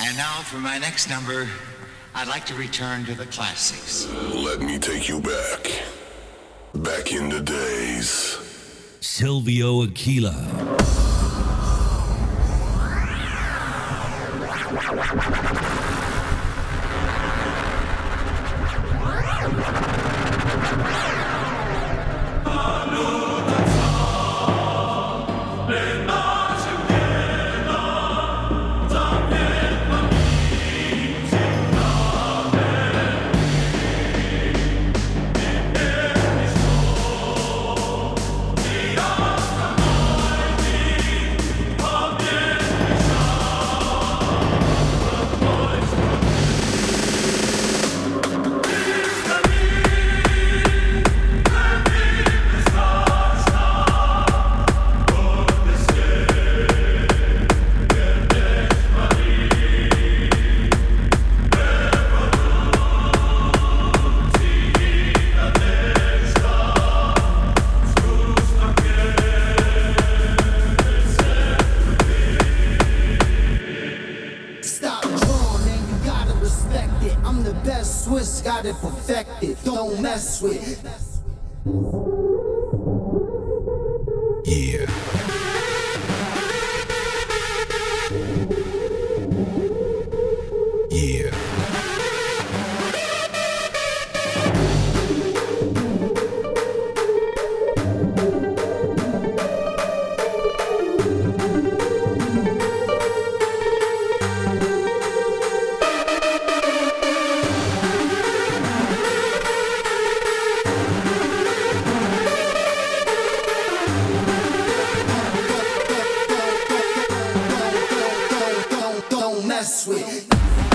And now for my next number, I'd like to return to the classics. Let me take you back. Back in the days. Silvio Aquila. Stop Don't mess mess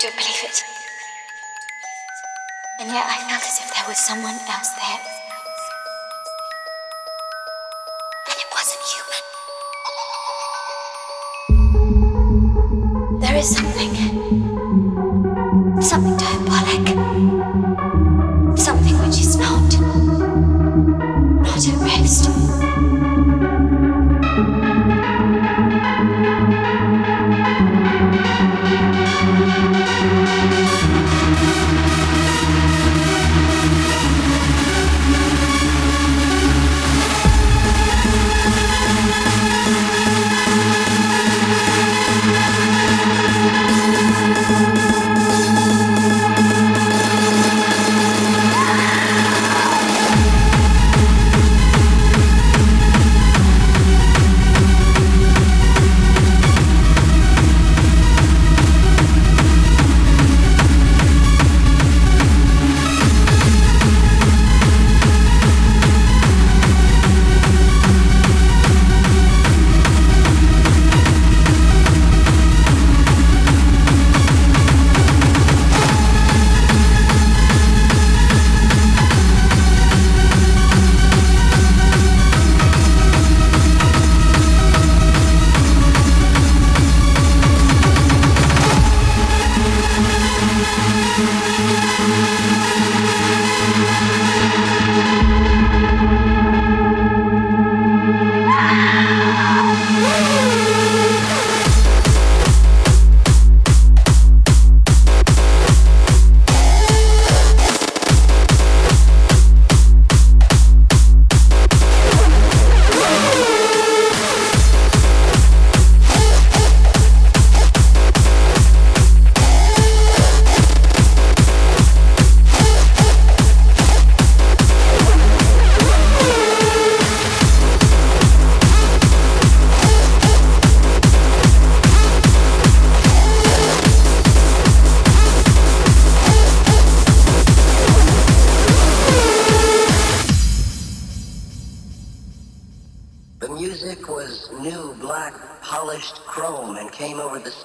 don't believe it. And yet I felt as if there was someone else there. And it wasn't human. There is something. Something to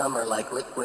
summer like liquid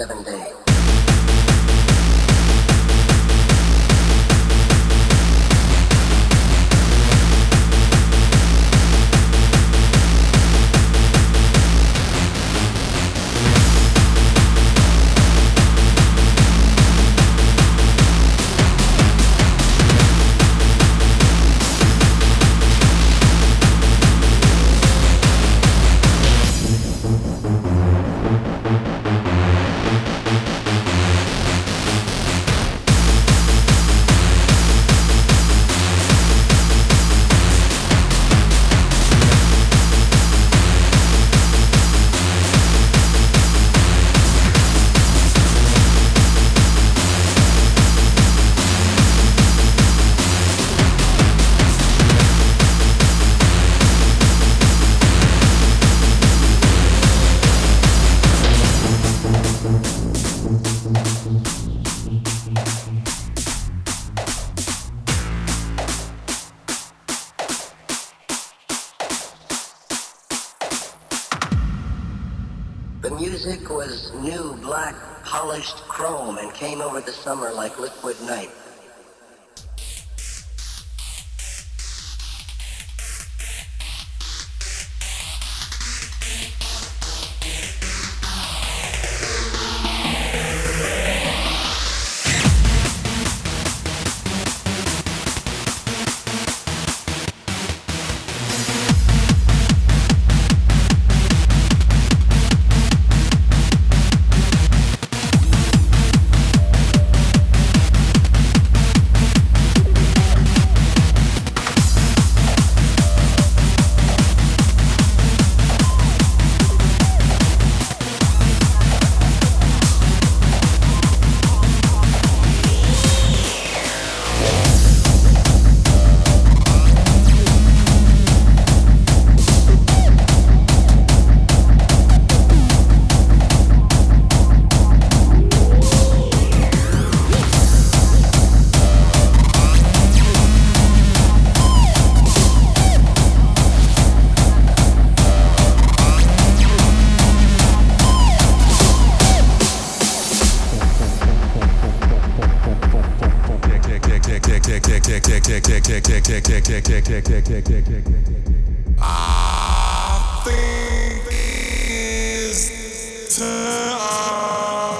Seven days. I think it's time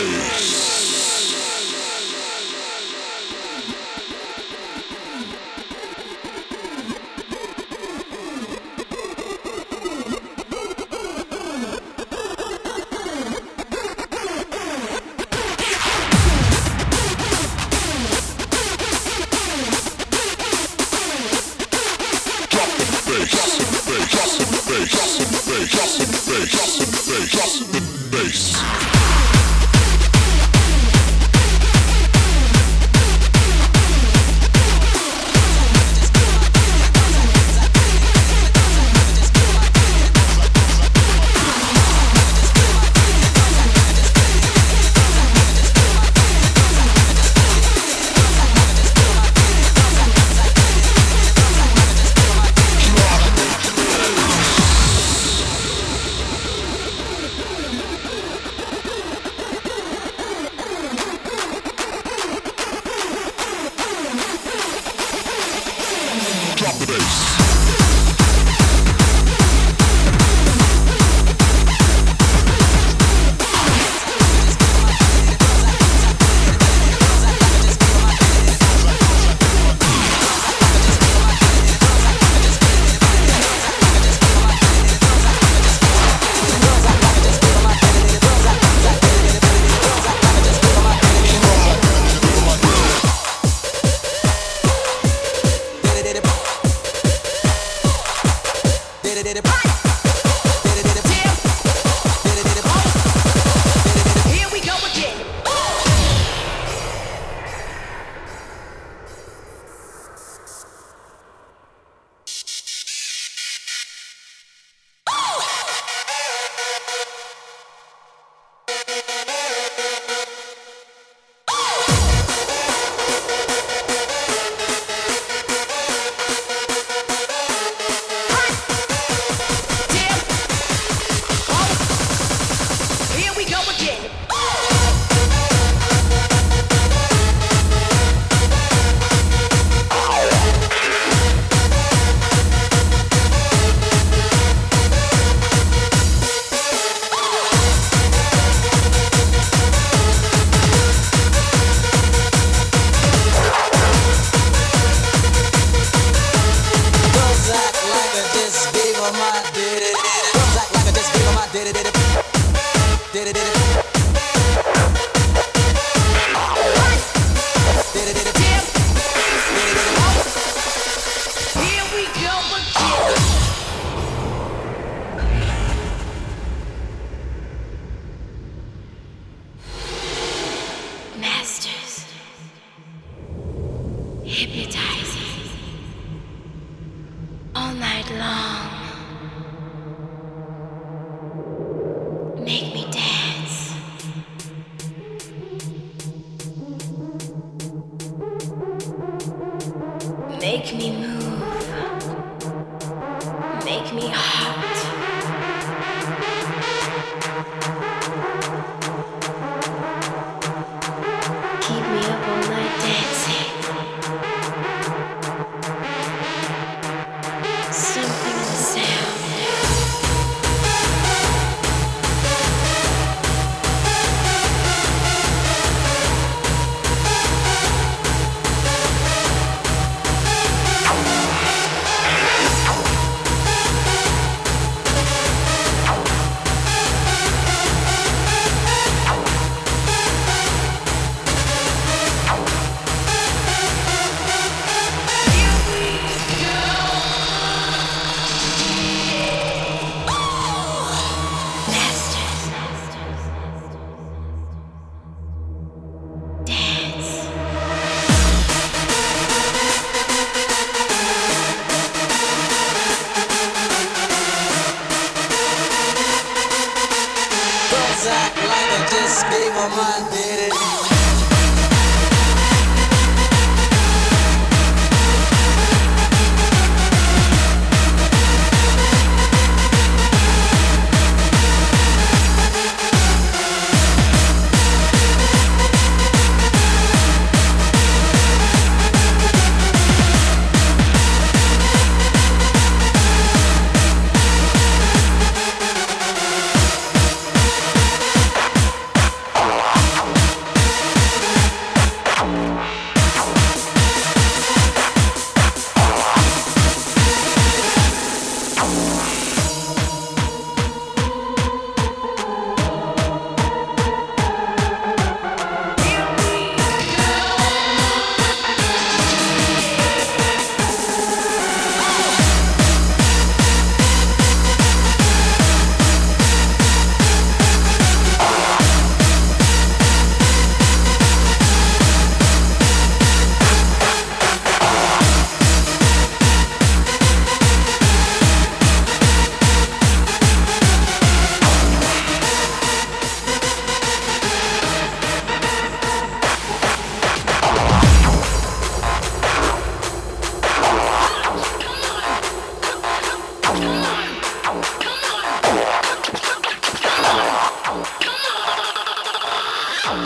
Make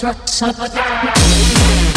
Suck. Suck.